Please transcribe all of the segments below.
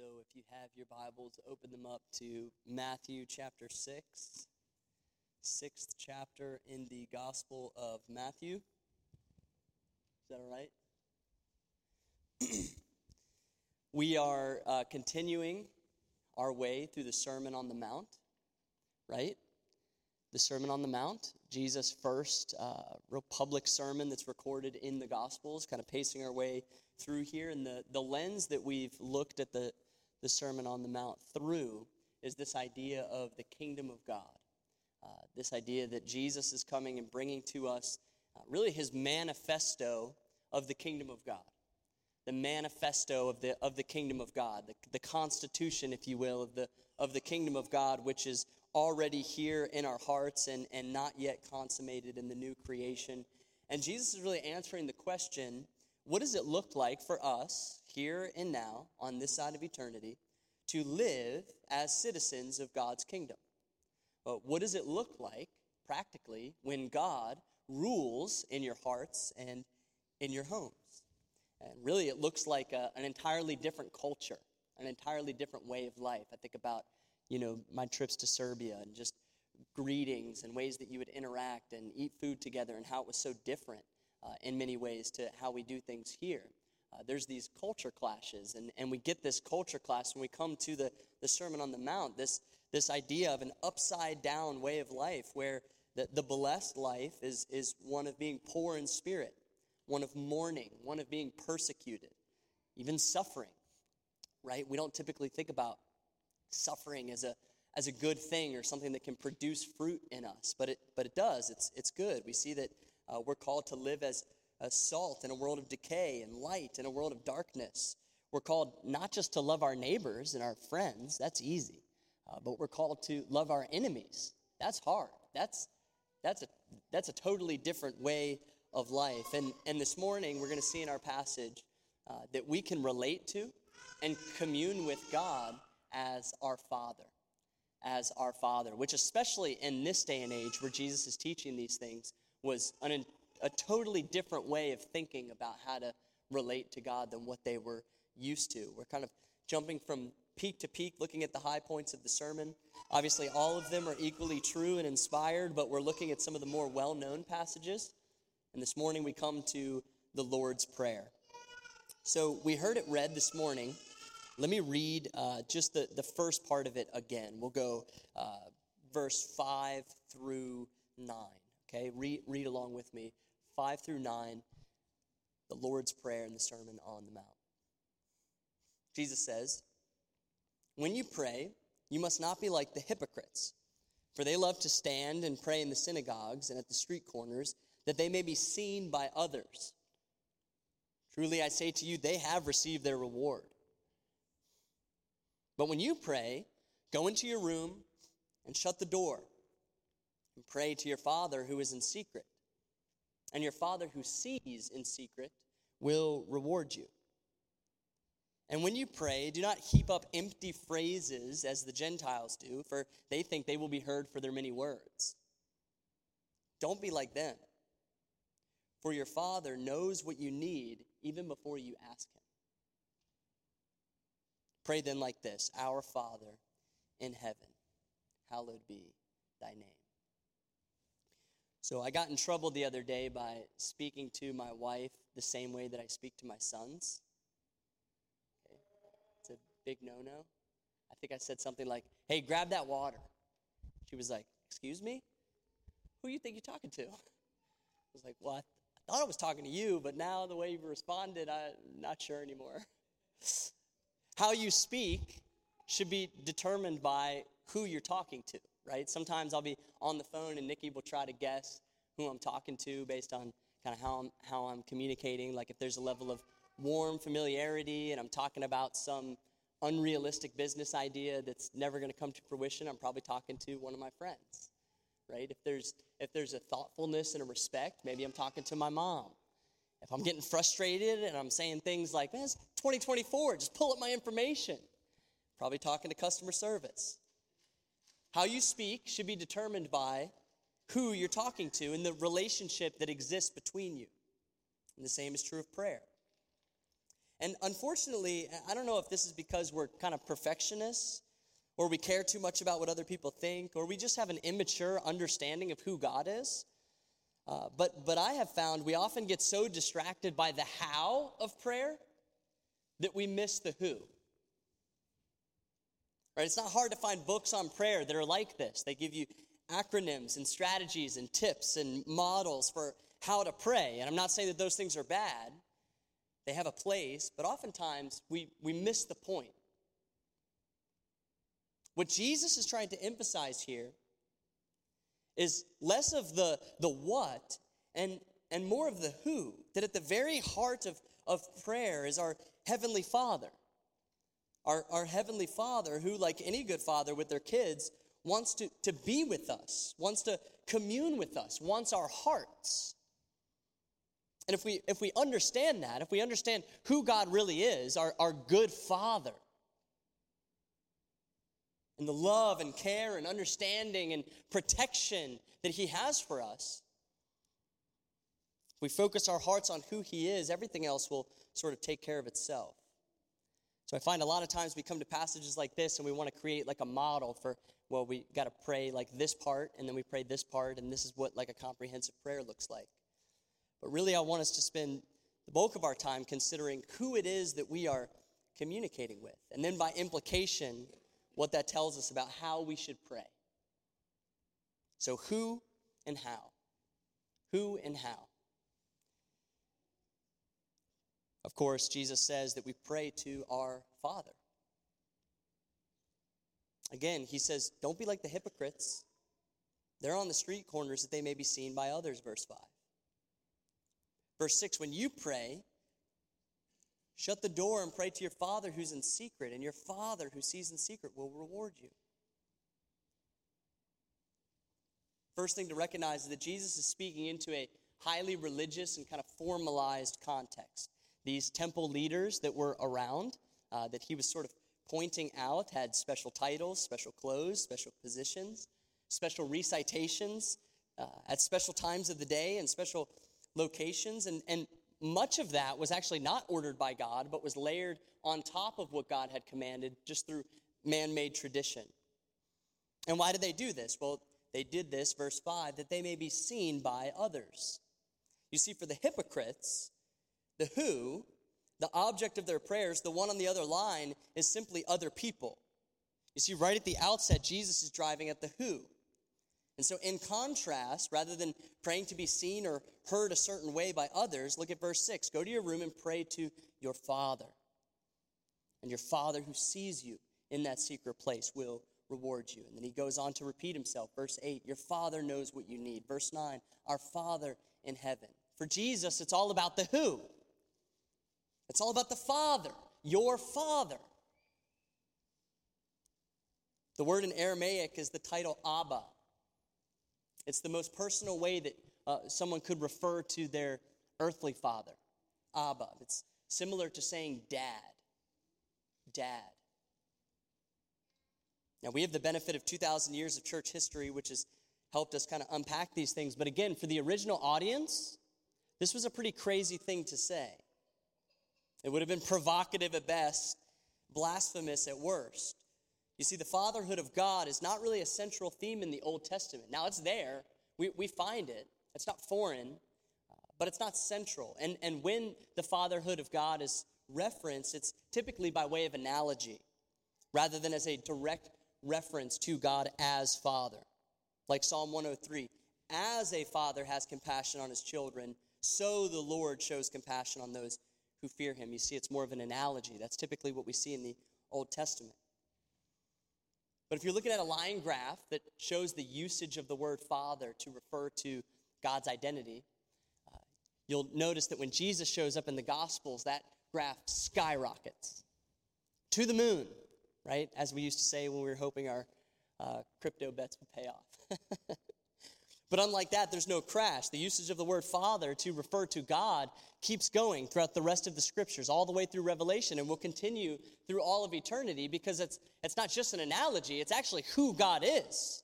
So if you have your Bibles, open them up to Matthew chapter 6, sixth chapter in the Gospel of Matthew. Is that all right? we are uh, continuing our way through the Sermon on the Mount, right? The Sermon on the Mount, Jesus' first uh, real public sermon that's recorded in the Gospels, kind of pacing our way through here. And the, the lens that we've looked at the, the Sermon on the Mount through is this idea of the kingdom of God. Uh, this idea that Jesus is coming and bringing to us uh, really his manifesto of the kingdom of God. The manifesto of the, of the kingdom of God, the, the constitution, if you will, of the, of the kingdom of God, which is already here in our hearts and, and not yet consummated in the new creation. And Jesus is really answering the question what does it look like for us here and now on this side of eternity to live as citizens of God's kingdom? But what does it look like practically when God rules in your hearts and in your homes? And really, it looks like a, an entirely different culture, an entirely different way of life. I think about, you know, my trips to Serbia and just greetings and ways that you would interact and eat food together and how it was so different uh, in many ways to how we do things here. Uh, there's these culture clashes, and, and we get this culture clash when we come to the, the Sermon on the Mount, this, this idea of an upside down way of life where the, the blessed life is, is one of being poor in spirit, one of mourning, one of being persecuted, even suffering, right? We don't typically think about suffering as a, as a good thing or something that can produce fruit in us, but it, but it does. It's, it's good. We see that uh, we're called to live as, as salt in a world of decay and light in a world of darkness. We're called not just to love our neighbors and our friends, that's easy, uh, but we're called to love our enemies. That's hard. That's, that's, a, that's a totally different way of life. And, and this morning, we're going to see in our passage uh, that we can relate to and commune with God as our Father. As our Father, which, especially in this day and age where Jesus is teaching these things, was an, a totally different way of thinking about how to relate to God than what they were used to. We're kind of jumping from peak to peak, looking at the high points of the sermon. Obviously, all of them are equally true and inspired, but we're looking at some of the more well known passages. And this morning we come to the Lord's Prayer. So we heard it read this morning. Let me read uh, just the, the first part of it again. We'll go uh, verse 5 through 9. Okay, read, read along with me. 5 through 9, the Lord's Prayer and the Sermon on the Mount. Jesus says, When you pray, you must not be like the hypocrites, for they love to stand and pray in the synagogues and at the street corners, that they may be seen by others. Truly, I say to you, they have received their reward. But when you pray, go into your room and shut the door and pray to your Father who is in secret. And your Father who sees in secret will reward you. And when you pray, do not heap up empty phrases as the Gentiles do, for they think they will be heard for their many words. Don't be like them, for your Father knows what you need even before you ask Him. Pray then like this Our Father in heaven, hallowed be thy name. So I got in trouble the other day by speaking to my wife the same way that I speak to my sons. Okay. It's a big no no. I think I said something like, hey, grab that water. She was like, excuse me? Who you think you're talking to? I was like, well, I, th- I thought I was talking to you, but now the way you responded, I'm not sure anymore. How you speak should be determined by who you're talking to right? Sometimes I'll be on the phone and Nikki will try to guess who I'm talking to based on kind of how I'm, how I'm communicating. Like if there's a level of warm familiarity and I'm talking about some unrealistic business idea that's never going to come to fruition, I'm probably talking to one of my friends, right? If there's if there's a thoughtfulness and a respect, maybe I'm talking to my mom. If I'm getting frustrated and I'm saying things like, "Man, it's 2024, just pull up my information," probably talking to customer service. How you speak should be determined by who you're talking to and the relationship that exists between you. And the same is true of prayer. And unfortunately, I don't know if this is because we're kind of perfectionists or we care too much about what other people think or we just have an immature understanding of who God is. Uh, but, but I have found we often get so distracted by the how of prayer that we miss the who. Right? It's not hard to find books on prayer that are like this. They give you acronyms and strategies and tips and models for how to pray. And I'm not saying that those things are bad, they have a place, but oftentimes we, we miss the point. What Jesus is trying to emphasize here is less of the, the what and, and more of the who. That at the very heart of, of prayer is our Heavenly Father. Our, our Heavenly Father, who, like any good father with their kids, wants to, to be with us, wants to commune with us, wants our hearts. And if we, if we understand that, if we understand who God really is, our, our good Father, and the love and care and understanding and protection that He has for us, we focus our hearts on who He is, everything else will sort of take care of itself. So I find a lot of times we come to passages like this and we want to create like a model for, well, we got to pray like this part and then we pray this part and this is what like a comprehensive prayer looks like. But really, I want us to spend the bulk of our time considering who it is that we are communicating with. And then by implication, what that tells us about how we should pray. So, who and how? Who and how? Of course, Jesus says that we pray to our Father. Again, he says, don't be like the hypocrites. They're on the street corners that they may be seen by others, verse 5. Verse 6 When you pray, shut the door and pray to your Father who's in secret, and your Father who sees in secret will reward you. First thing to recognize is that Jesus is speaking into a highly religious and kind of formalized context. These temple leaders that were around, uh, that he was sort of pointing out, had special titles, special clothes, special positions, special recitations uh, at special times of the day and special locations. And, and much of that was actually not ordered by God, but was layered on top of what God had commanded just through man made tradition. And why did they do this? Well, they did this, verse 5, that they may be seen by others. You see, for the hypocrites, the who, the object of their prayers, the one on the other line, is simply other people. You see, right at the outset, Jesus is driving at the who. And so, in contrast, rather than praying to be seen or heard a certain way by others, look at verse 6 go to your room and pray to your Father. And your Father who sees you in that secret place will reward you. And then he goes on to repeat himself. Verse 8 Your Father knows what you need. Verse 9 Our Father in heaven. For Jesus, it's all about the who. It's all about the Father, your Father. The word in Aramaic is the title Abba. It's the most personal way that uh, someone could refer to their earthly father, Abba. It's similar to saying dad. Dad. Now, we have the benefit of 2,000 years of church history, which has helped us kind of unpack these things. But again, for the original audience, this was a pretty crazy thing to say. It would have been provocative at best, blasphemous at worst. You see, the fatherhood of God is not really a central theme in the Old Testament. Now, it's there, we, we find it, it's not foreign, but it's not central. And, and when the fatherhood of God is referenced, it's typically by way of analogy rather than as a direct reference to God as Father. Like Psalm 103 As a father has compassion on his children, so the Lord shows compassion on those who fear him. You see, it's more of an analogy. That's typically what we see in the Old Testament. But if you're looking at a line graph that shows the usage of the word Father to refer to God's identity, uh, you'll notice that when Jesus shows up in the Gospels, that graph skyrockets to the moon, right? As we used to say when we were hoping our uh, crypto bets would pay off. But unlike that, there's no crash. The usage of the word Father to refer to God keeps going throughout the rest of the scriptures, all the way through Revelation, and will continue through all of eternity because it's, it's not just an analogy, it's actually who God is.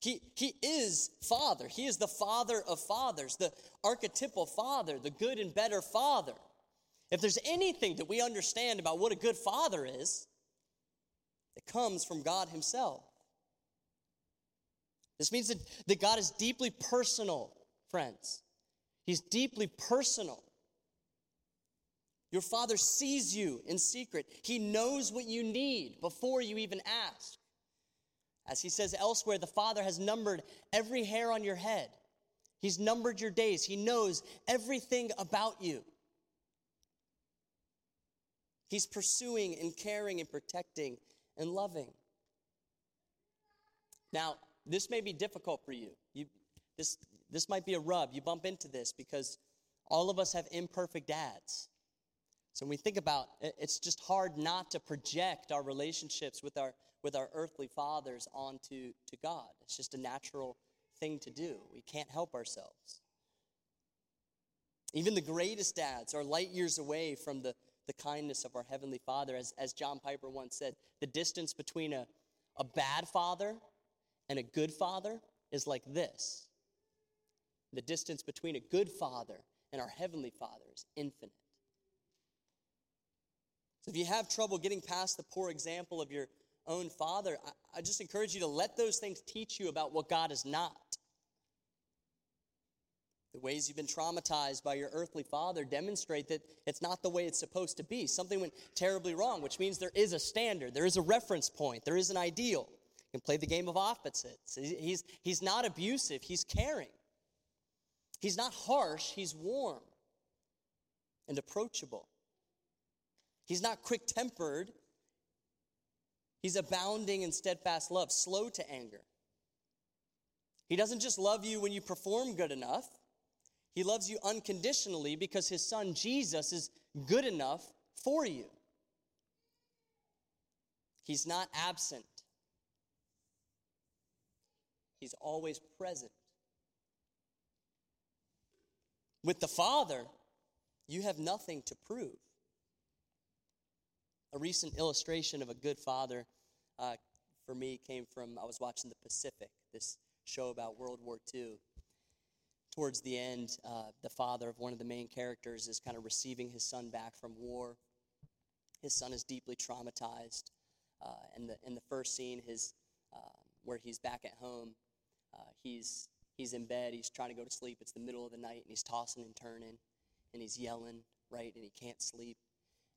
He, he is Father. He is the Father of fathers, the archetypal Father, the good and better Father. If there's anything that we understand about what a good father is, it comes from God Himself. This means that, that God is deeply personal, friends. He's deeply personal. Your father sees you in secret. He knows what you need before you even ask. As he says elsewhere, the father has numbered every hair on your head. He's numbered your days. He knows everything about you. He's pursuing and caring and protecting and loving. Now, this may be difficult for you. you this, this might be a rub. You bump into this because all of us have imperfect dads. So when we think about it, it's just hard not to project our relationships with our with our earthly fathers onto to God. It's just a natural thing to do. We can't help ourselves. Even the greatest dads are light years away from the, the kindness of our Heavenly Father. As, as John Piper once said, the distance between a, a bad father and a good father is like this the distance between a good father and our Heavenly Father is infinite. So if you have trouble getting past the poor example of your own father, I, I just encourage you to let those things teach you about what God is not. The ways you've been traumatized by your earthly father demonstrate that it's not the way it's supposed to be. Something went terribly wrong, which means there is a standard, there is a reference point, there is an ideal. Can play the game of opposites. He's, he's not abusive, he's caring. He's not harsh, he's warm and approachable. He's not quick tempered, he's abounding in steadfast love, slow to anger. He doesn't just love you when you perform good enough. He loves you unconditionally because his son Jesus is good enough for you. He's not absent, he's always present. With the Father, you have nothing to prove. A recent illustration of a good father uh, for me came from I was watching The Pacific, this show about World War II towards the end, uh, the father of one of the main characters is kind of receiving his son back from war. His son is deeply traumatized. Uh, in, the, in the first scene, his, uh, where he's back at home, uh, he's, he's in bed, he's trying to go to sleep. It's the middle of the night, and he's tossing and turning, and he's yelling, right, and he can't sleep.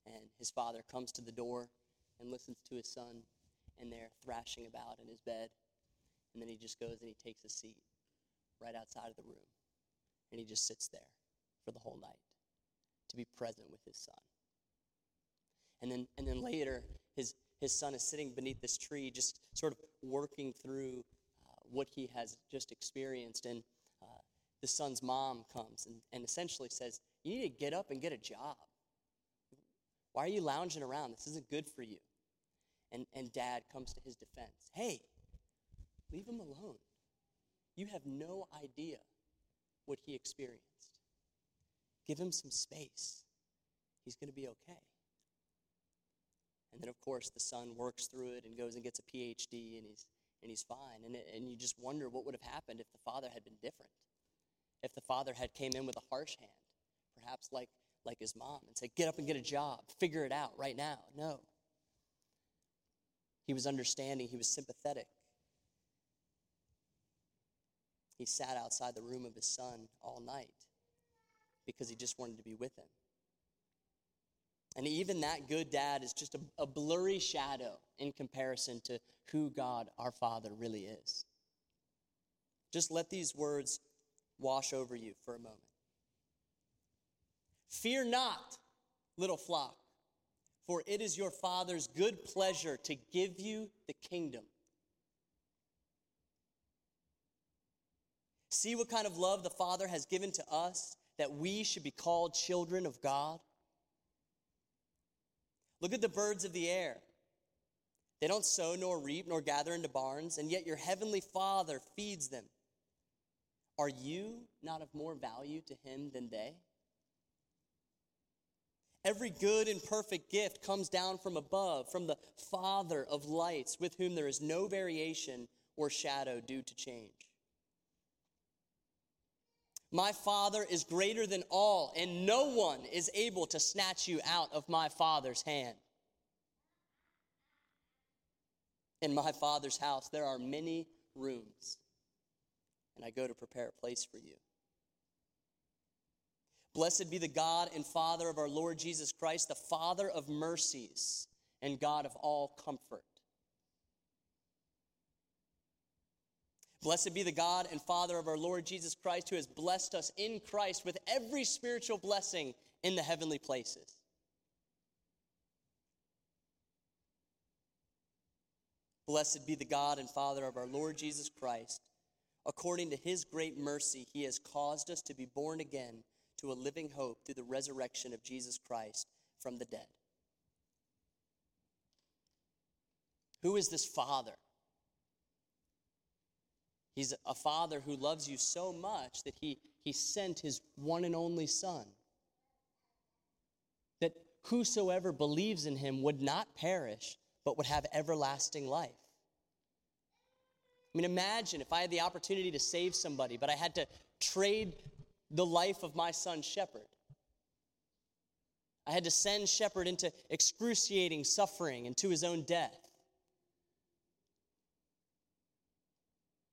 And his father comes to the door and listens to his son, and they're thrashing about in his bed. And then he just goes and he takes a seat right outside of the room and he just sits there for the whole night to be present with his son. And then, and then later, his, his son is sitting beneath this tree, just sort of working through what he has just experienced. And uh, the son's mom comes and, and essentially says, You need to get up and get a job. Why are you lounging around? This isn't good for you. And, and dad comes to his defense Hey, leave him alone. You have no idea what he experienced. Give him some space. He's going to be okay. And then, of course, the son works through it and goes and gets a PhD, and he's, and he's fine. And, and you just wonder what would have happened if the father had been different. If the father had came in with a harsh hand, perhaps like, like his mom, and said, Get up and get a job, figure it out right now. No. He was understanding, he was sympathetic. He sat outside the room of his son all night because he just wanted to be with him. And even that good dad is just a, a, blurry shadow in comparison to who God our Father really is. Just let these words wash over you for a moment. Fear not, little flock, for it is your Father's good pleasure to give you the kingdom. See what kind of love the Father has given to us that we should be called children of God. Look at the birds of the air. They don't sow nor reap nor gather into barns, and yet your heavenly Father feeds them. Are you not of more value to Him than they? Every good and perfect gift comes down from above, from the Father of lights, with whom there is no variation or shadow due to change. My Father is greater than all, and no one is able to snatch you out of my Father's hand. In my Father's house, there are many rooms, and I go to prepare a place for you. Blessed be the God and Father of our Lord Jesus Christ, the Father of mercies and God of all comfort. Blessed be the God and Father of our Lord Jesus Christ, who has blessed us in Christ with every spiritual blessing in the heavenly places. Blessed be the God and Father of our Lord Jesus Christ. According to his great mercy, he has caused us to be born again to a living hope through the resurrection of Jesus Christ from the dead. Who is this Father? He's a Father who loves you so much that he, he sent his one and only Son. That whosoever believes in him would not perish, but would have everlasting life. I mean, imagine if I had the opportunity to save somebody, but I had to trade the life of my son, Shepard. I had to send Shepard into excruciating suffering and to his own death.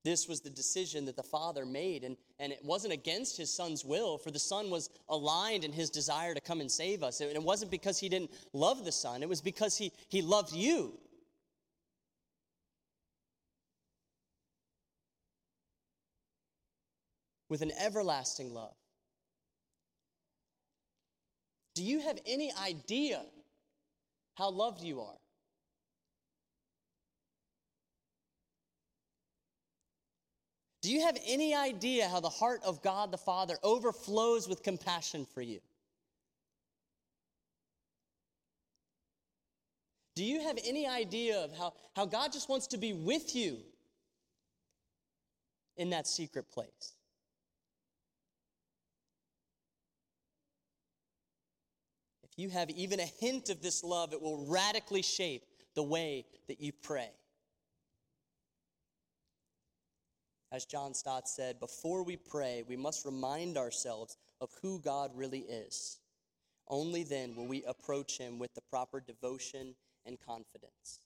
This was the decision that the father made, and, and it wasn't against his son's will, for the son was aligned in his desire to come and save us. And it wasn't because he didn't love the son, it was because he, he loved you. With an everlasting love. Do you have any idea how loved you are? Do you have any idea how the heart of God the Father overflows with compassion for you? Do you have any idea of how, how God just wants to be with you in that secret place? If you have even a hint of this love, it will radically shape the way that you pray. As John Stott said, before we pray, we must remind ourselves of who God really is. Only then will we approach Him with the proper devotion and confidence.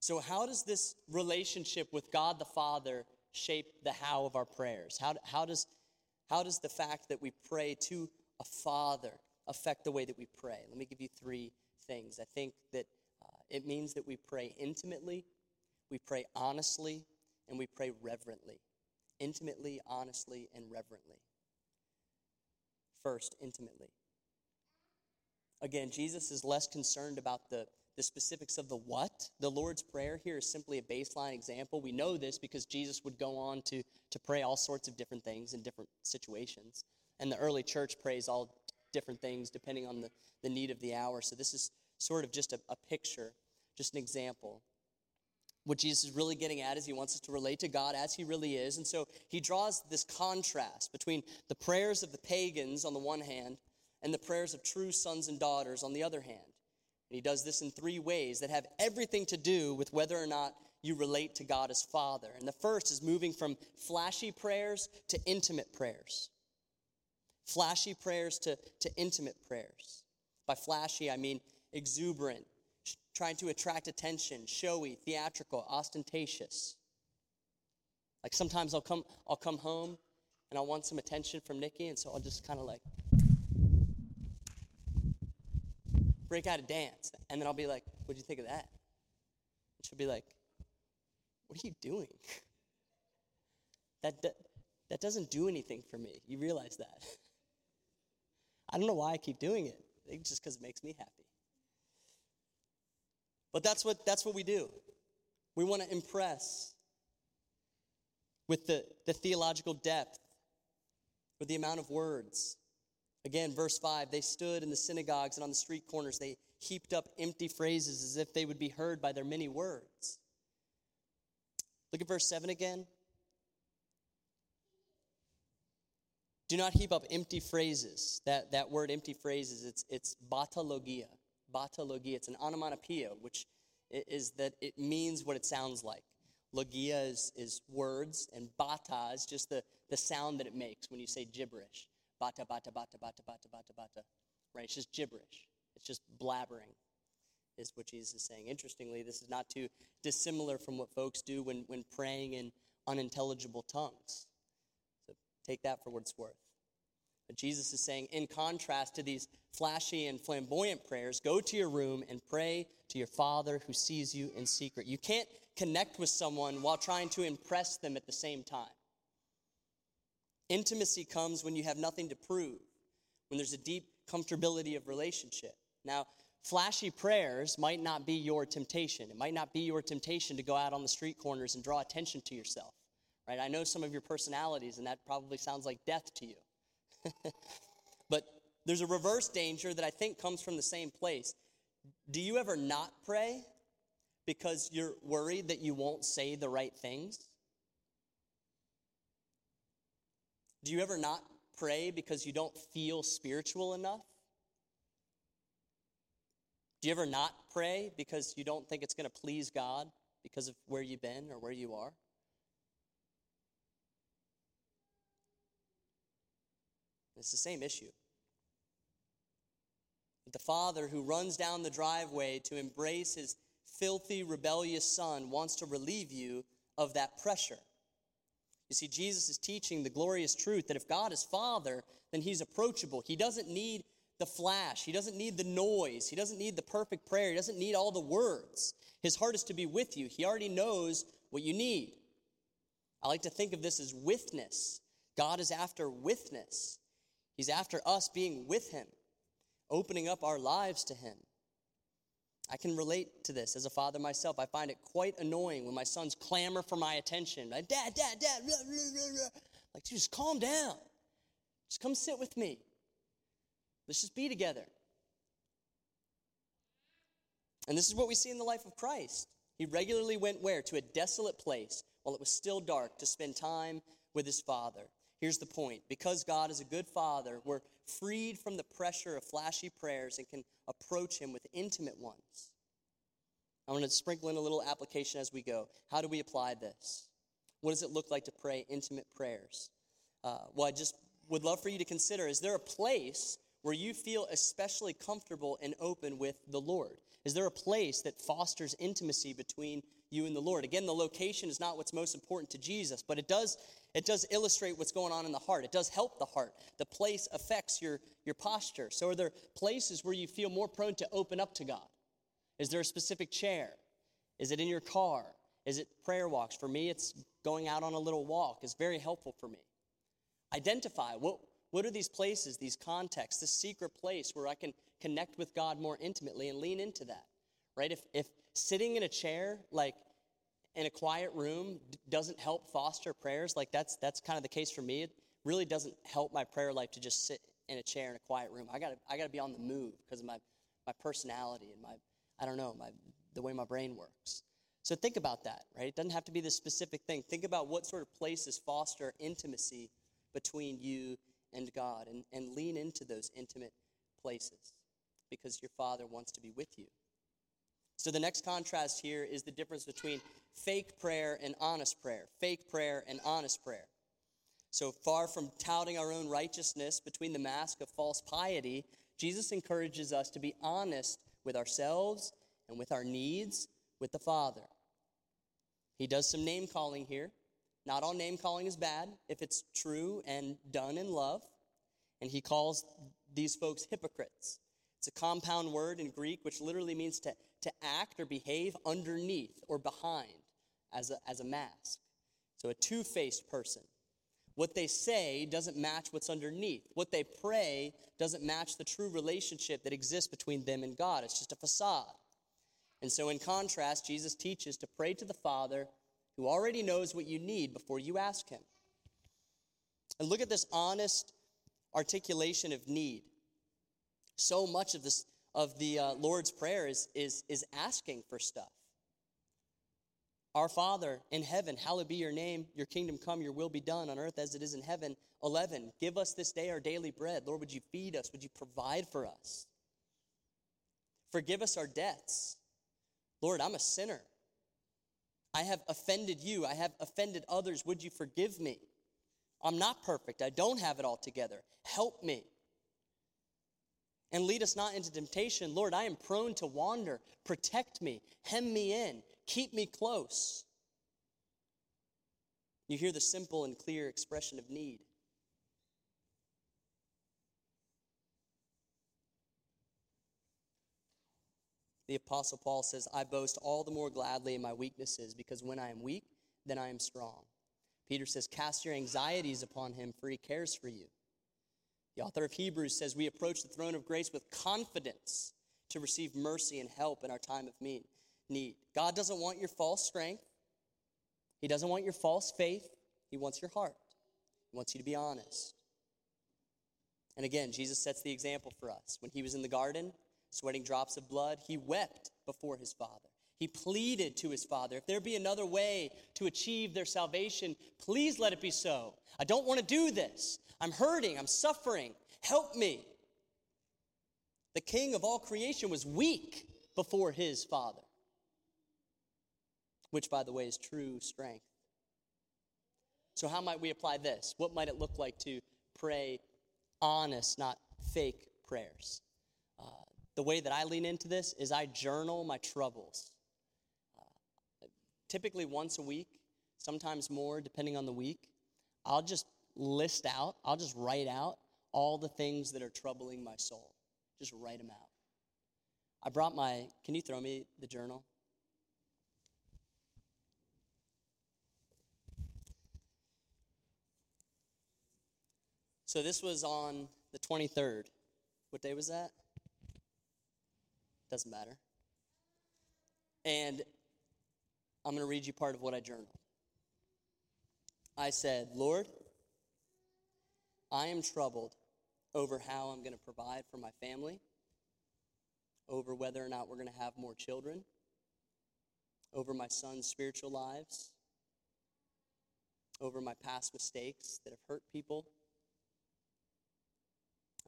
So, how does this relationship with God the Father shape the how of our prayers? How, how, does, how does the fact that we pray to a Father affect the way that we pray? Let me give you three things. I think that uh, it means that we pray intimately we pray honestly and we pray reverently. Intimately, honestly, and reverently. First, intimately. Again, Jesus is less concerned about the, the specifics of the what. The Lord's Prayer here is simply a baseline example. We know this because Jesus would go on to, to pray all sorts of different things in different situations. And the early church prays all different things depending on the, the need of the hour. So this is sort of just a, a picture, just an example what Jesus is really getting at is he wants us to relate to God as he really is. And so he draws this contrast between the prayers of the pagans on the one hand and the prayers of true sons and daughters on the other hand. And he does this in three ways that have everything to do with whether or not you relate to God as Father. And the first is moving from flashy prayers to intimate prayers. Flashy prayers to, to intimate prayers. By flashy, I mean exuberant, trying to attract attention, showy, theatrical, ostentatious. Like sometimes I'll come, I'll come home and I want some attention from Nikki, and so I'll just kind of like break out a dance. And then I'll be like, What'd you think of that? And she'll be like, What are you doing? That, that, doesn't do anything for me. You realize that. I don't know why I keep doing it. It's just because it makes me happy. But that's what, that's what we do. We want to impress with the, the theological depth, with the amount of words. Again, verse 5 they stood in the synagogues and on the street corners. They heaped up empty phrases as if they would be heard by their many words. Look at verse 7 again. Do not heap up empty phrases. That, that word empty phrases, it's, it's batologia batalogia. It's an onomatopoeia, which is that it means what it sounds like. Logia is, is words, and bata is just the, the sound that it makes when you say gibberish. Bata, bata, bata, bata, bata, bata, bata. Right? It's just gibberish. It's just blabbering, is what Jesus is saying. Interestingly, this is not too dissimilar from what folks do when, when praying in unintelligible tongues. So take that for what it's worth. But Jesus is saying, in contrast to these flashy and flamboyant prayers, go to your room and pray to your Father who sees you in secret. You can't connect with someone while trying to impress them at the same time. Intimacy comes when you have nothing to prove, when there's a deep comfortability of relationship. Now, flashy prayers might not be your temptation. It might not be your temptation to go out on the street corners and draw attention to yourself. Right? I know some of your personalities, and that probably sounds like death to you. But there's a reverse danger that I think comes from the same place. Do you ever not pray because you're worried that you won't say the right things? Do you ever not pray because you don't feel spiritual enough? Do you ever not pray because you don't think it's going to please God because of where you've been or where you are? It's the same issue. The father who runs down the driveway to embrace his filthy, rebellious son wants to relieve you of that pressure. You see, Jesus is teaching the glorious truth that if God is Father, then He's approachable. He doesn't need the flash, He doesn't need the noise, He doesn't need the perfect prayer, He doesn't need all the words. His heart is to be with you. He already knows what you need. I like to think of this as withness. God is after withness. He's after us being with Him, opening up our lives to Him. I can relate to this as a father myself. I find it quite annoying when my sons clamor for my attention. Like, dad, dad, dad, like, just calm down. Just come sit with me. Let's just be together. And this is what we see in the life of Christ. He regularly went where? To a desolate place while it was still dark to spend time with his Father. Here's the point because God is a good father, we're freed from the pressure of flashy prayers and can approach Him with intimate ones. I want to sprinkle in a little application as we go. How do we apply this? What does it look like to pray intimate prayers? Uh, well, I just would love for you to consider is there a place where you feel especially comfortable and open with the Lord? Is there a place that fosters intimacy between you and the Lord? Again, the location is not what's most important to Jesus, but it does it does illustrate what's going on in the heart. It does help the heart. The place affects your, your posture. So, are there places where you feel more prone to open up to God? Is there a specific chair? Is it in your car? Is it prayer walks? For me, it's going out on a little walk. It's very helpful for me. Identify what, what are these places, these contexts, this secret place where I can connect with God more intimately and lean into that, right? If, if sitting in a chair, like in a quiet room doesn't help foster prayers, like that's that's kind of the case for me. It really doesn't help my prayer life to just sit in a chair in a quiet room. I got to I got to be on the move because of my my personality and my I don't know, my the way my brain works. So think about that, right? It doesn't have to be this specific thing. Think about what sort of places foster intimacy between you and God and, and lean into those intimate places because your Father wants to be with you. So the next contrast here is the difference between fake prayer and honest prayer. Fake prayer and honest prayer. So far from touting our own righteousness between the mask of false piety, Jesus encourages us to be honest with ourselves and with our needs with the Father. He does some name calling here. Not all name calling is bad if it's true and done in love. And he calls these folks hypocrites. It's a compound word in Greek which literally means to, to act or behave underneath or behind as a, as a mask. So a two faced person. What they say doesn't match what's underneath. What they pray doesn't match the true relationship that exists between them and God. It's just a facade. And so, in contrast, Jesus teaches to pray to the Father who already knows what you need before you ask Him. And look at this honest articulation of need. So much of, this, of the uh, Lord's Prayer is, is, is asking for stuff. Our Father in heaven, hallowed be your name, your kingdom come, your will be done on earth as it is in heaven. 11, give us this day our daily bread. Lord, would you feed us? Would you provide for us? Forgive us our debts. Lord, I'm a sinner. I have offended you. I have offended others. Would you forgive me? I'm not perfect. I don't have it all together. Help me. And lead us not into temptation. Lord, I am prone to wander. Protect me. Hem me in. Keep me close. You hear the simple and clear expression of need. The Apostle Paul says, I boast all the more gladly in my weaknesses, because when I am weak, then I am strong. Peter says, Cast your anxieties upon him, for he cares for you. The author of Hebrews says, We approach the throne of grace with confidence to receive mercy and help in our time of need. God doesn't want your false strength, He doesn't want your false faith. He wants your heart, He wants you to be honest. And again, Jesus sets the example for us. When He was in the garden, sweating drops of blood, He wept before His Father. He pleaded to his father, if there be another way to achieve their salvation, please let it be so. I don't want to do this. I'm hurting. I'm suffering. Help me. The king of all creation was weak before his father, which, by the way, is true strength. So, how might we apply this? What might it look like to pray honest, not fake prayers? Uh, the way that I lean into this is I journal my troubles uh, typically once a week, sometimes more, depending on the week, I'll just list out, I'll just write out all the things that are troubling my soul. Just write them out. I brought my, can you throw me the journal? So this was on the 23rd. What day was that? Doesn't matter. And I'm going to read you part of what I journaled. I said, Lord, I am troubled over how I'm going to provide for my family, over whether or not we're going to have more children, over my son's spiritual lives, over my past mistakes that have hurt people.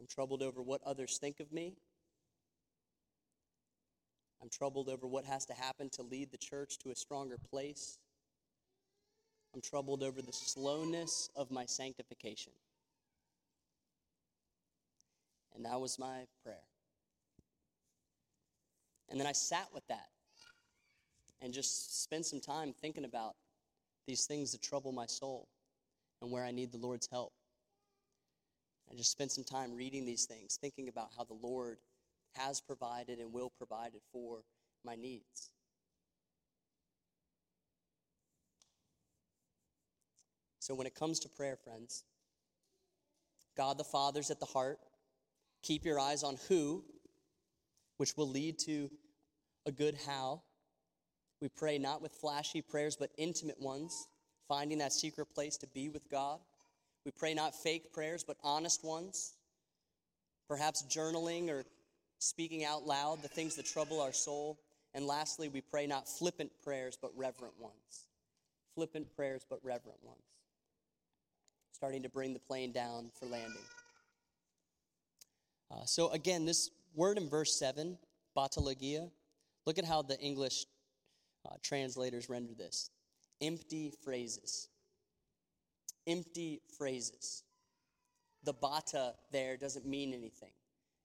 I'm troubled over what others think of me. I'm troubled over what has to happen to lead the church to a stronger place. I'm troubled over the slowness of my sanctification. And that was my prayer. And then I sat with that and just spent some time thinking about these things that trouble my soul and where I need the Lord's help. I just spent some time reading these things, thinking about how the Lord has provided and will provide it for my needs. So, when it comes to prayer, friends, God the Father's at the heart. Keep your eyes on who, which will lead to a good how. We pray not with flashy prayers, but intimate ones, finding that secret place to be with God. We pray not fake prayers, but honest ones. Perhaps journaling or speaking out loud the things that trouble our soul. And lastly, we pray not flippant prayers, but reverent ones. Flippant prayers, but reverent ones. Starting to bring the plane down for landing. Uh, so, again, this word in verse 7, batologia, look at how the English uh, translators render this empty phrases. Empty phrases. The bata there doesn't mean anything.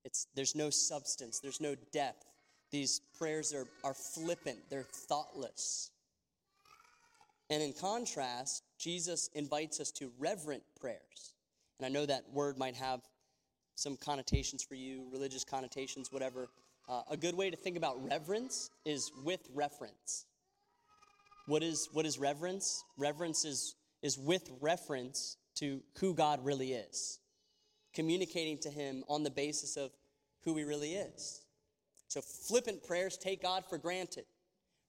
It's, there's no substance, there's no depth. These prayers are, are flippant, they're thoughtless. And in contrast, Jesus invites us to reverent prayers. And I know that word might have some connotations for you, religious connotations, whatever. Uh, a good way to think about reverence is with reference. What is, what is reverence? Reverence is, is with reference to who God really is communicating to Him on the basis of who He really is. So, flippant prayers take God for granted.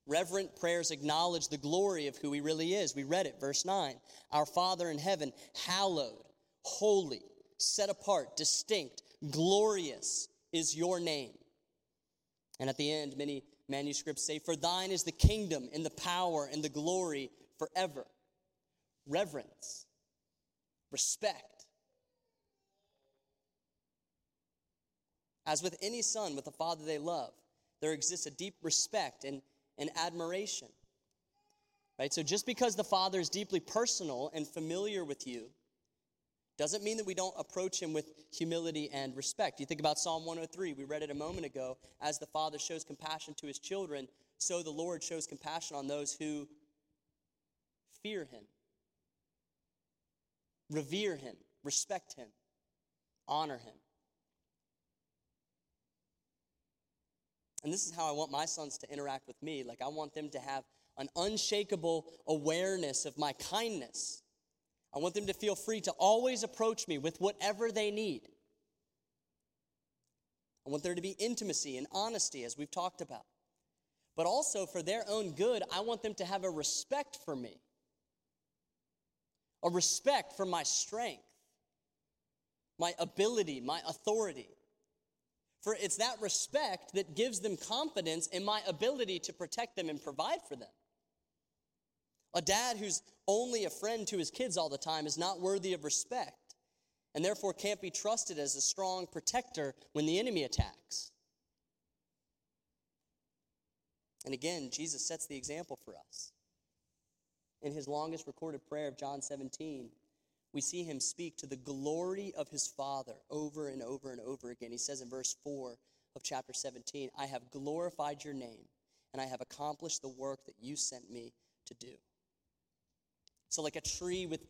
Reverent prayers acknowledge the glory of who He really is. We read it, verse 9. Our Father in heaven, hallowed, holy, set apart, distinct, glorious is your name. And at the end, many manuscripts say, For thine is the kingdom and the power and the glory forever. Reverence, respect, As with any son with a father they love, there exists a deep respect and, and admiration. Right? So just because the Father is deeply personal and familiar with you doesn't mean that we don't approach him with humility and respect. You think about Psalm 103, we read it a moment ago. As the Father shows compassion to his children, so the Lord shows compassion on those who fear him, revere him, respect him, honor him. And this is how I want my sons to interact with me. Like, I want them to have an unshakable awareness of my kindness. I want them to feel free to always approach me with whatever they need. I want there to be intimacy and honesty, as we've talked about. But also, for their own good, I want them to have a respect for me, a respect for my strength, my ability, my authority. For it's that respect that gives them confidence in my ability to protect them and provide for them. A dad who's only a friend to his kids all the time is not worthy of respect and therefore can't be trusted as a strong protector when the enemy attacks. And again, Jesus sets the example for us. In his longest recorded prayer of John 17, we see him speak to the glory of his Father over and over and over again. He says in verse 4 of chapter 17, I have glorified your name, and I have accomplished the work that you sent me to do. So, like a tree with,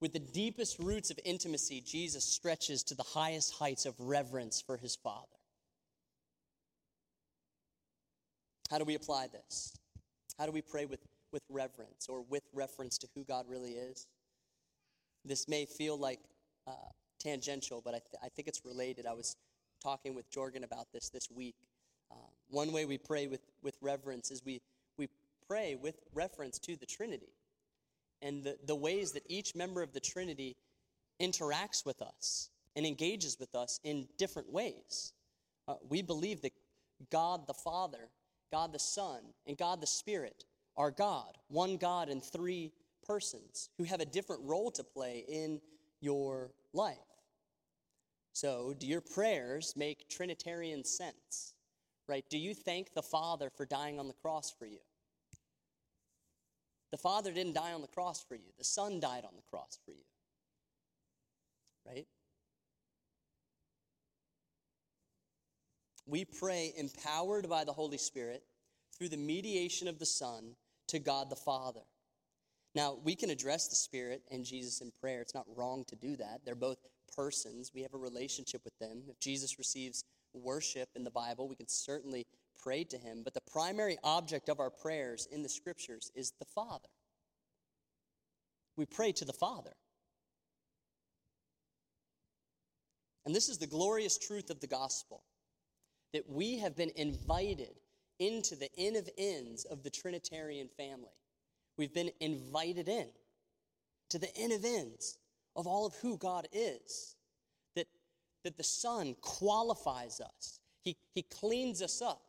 with the deepest roots of intimacy, Jesus stretches to the highest heights of reverence for his Father. How do we apply this? How do we pray with, with reverence or with reference to who God really is? This may feel like uh, tangential, but I, th- I, think it's related. I was talking with Jorgen about this this week. Uh, one way we pray with, with reverence is we, we pray with reference to the Trinity and the, the ways that each member of the Trinity interacts with us and engages with us in different ways. Uh, we believe that God the Father, God the Son, and God the Spirit are God, one God in three persons who have a different role to play in your life. So, do your prayers make Trinitarian sense? Right? Do you thank the Father for dying on the cross for you? The Father didn't die on the cross for you, the Son died on the cross for you. Right? We pray empowered by the Holy Spirit through the mediation of the Son to God the Father. Now, we can address the Spirit and Jesus in prayer. It's not wrong to do that. They're both persons. We have a relationship with them. If Jesus receives worship in the Bible, we can certainly pray to him. But the primary object of our prayers in the scriptures is the Father. We pray to the Father. And this is the glorious truth of the gospel that we have been invited into the inn of ends of the Trinitarian family. We've been invited in to the inn of ends of all of who God is. That, that the Son qualifies us, He, he cleans us up.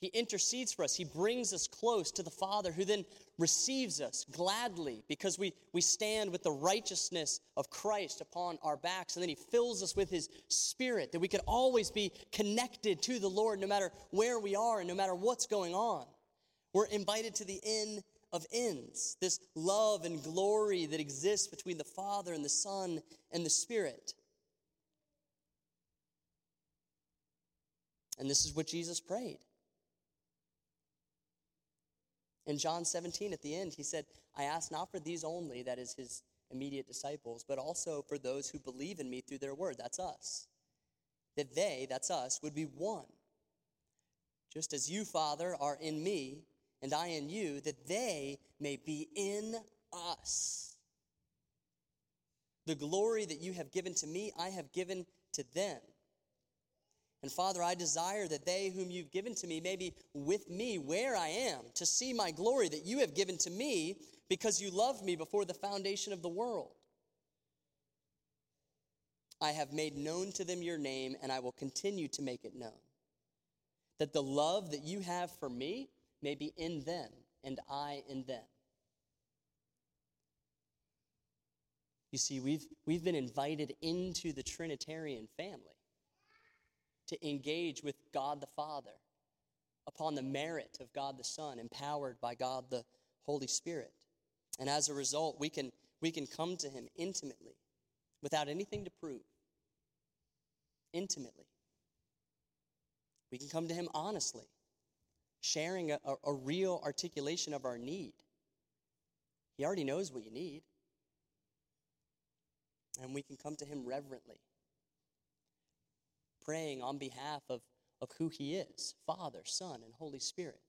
He intercedes for us. He brings us close to the Father, who then receives us gladly because we, we stand with the righteousness of Christ upon our backs. And then He fills us with His Spirit that we can always be connected to the Lord no matter where we are and no matter what's going on. We're invited to the inn of ends, this love and glory that exists between the Father and the Son and the Spirit. And this is what Jesus prayed. In John 17, at the end, he said, I ask not for these only, that is his immediate disciples, but also for those who believe in me through their word. That's us. That they, that's us, would be one. Just as you, Father, are in me, and I in you, that they may be in us. The glory that you have given to me, I have given to them and Father, I desire that they whom you've given to me may be with me where I am, to see my glory that you have given to me because you loved me before the foundation of the world. I have made known to them your name, and I will continue to make it known. That the love that you have for me may be in them, and I in them. You see, we've, we've been invited into the Trinitarian family to engage with God the Father upon the merit of God the Son, empowered by God the Holy Spirit. And as a result, we can, we can come to Him intimately without anything to prove. Intimately. We can come to Him honestly, sharing a, a, real articulation of our need. He already knows what you need. And we can come to Him reverently, praying on behalf of, of who He is Father, Son, and Holy Spirit,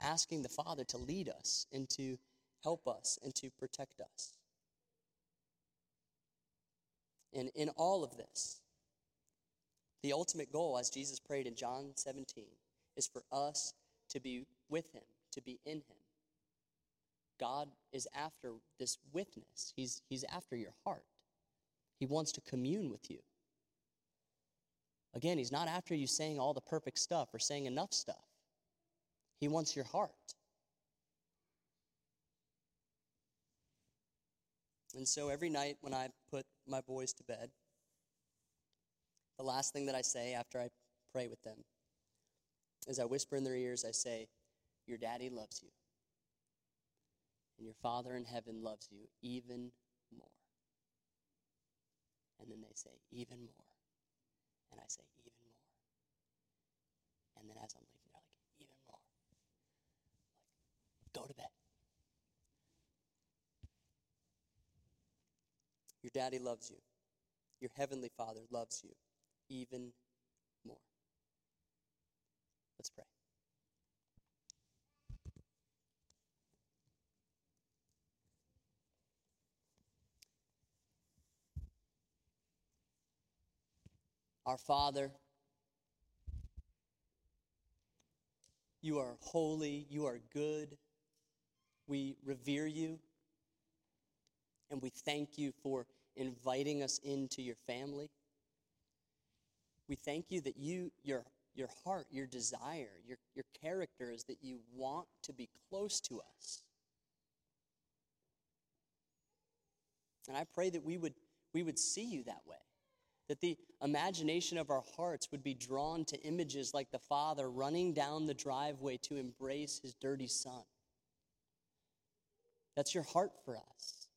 asking the Father to lead us and to help us and to protect us. And in all of this, the ultimate goal, as Jesus prayed in John 17, is for us to be with Him, to be in Him. God is after this withness, He's, he's after your heart. He wants to commune with you. Again, He's not after you saying all the perfect stuff or saying enough stuff, He wants your heart. And so every night when I put my boys to bed, the last thing that I say after I pray with them is I whisper in their ears, I say, Your daddy loves you. And your Father in heaven loves you even more. And then they say, Even more. And I say, Even more. And then as I'm leaving, they're like, Even more. Like, go to bed. Your daddy loves you. Your heavenly Father loves you even. Let's pray. Our Father, you are holy, you are good. We revere you, and we thank you for inviting us into your family. We thank you that you, your, your heart, your desire, your, your character is that you want to be close to us. And I pray that we would, we would see you that way. That the imagination of our hearts would be drawn to images like the Father running down the driveway to embrace his dirty son. That's your heart for us.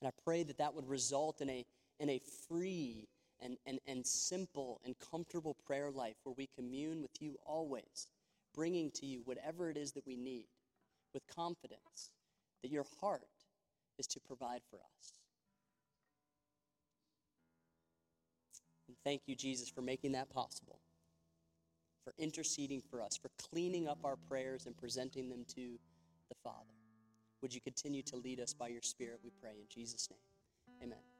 And I pray that that would result in a, in a free and, and, and simple and comfortable prayer life where we commune with you always, bringing to you whatever it is that we need with confidence that your heart is to provide for us. And thank you, Jesus, for making that possible, for interceding for us, for cleaning up our prayers and presenting them to the Father. Would you continue to lead us by your Spirit, we pray, in Jesus' name. Amen.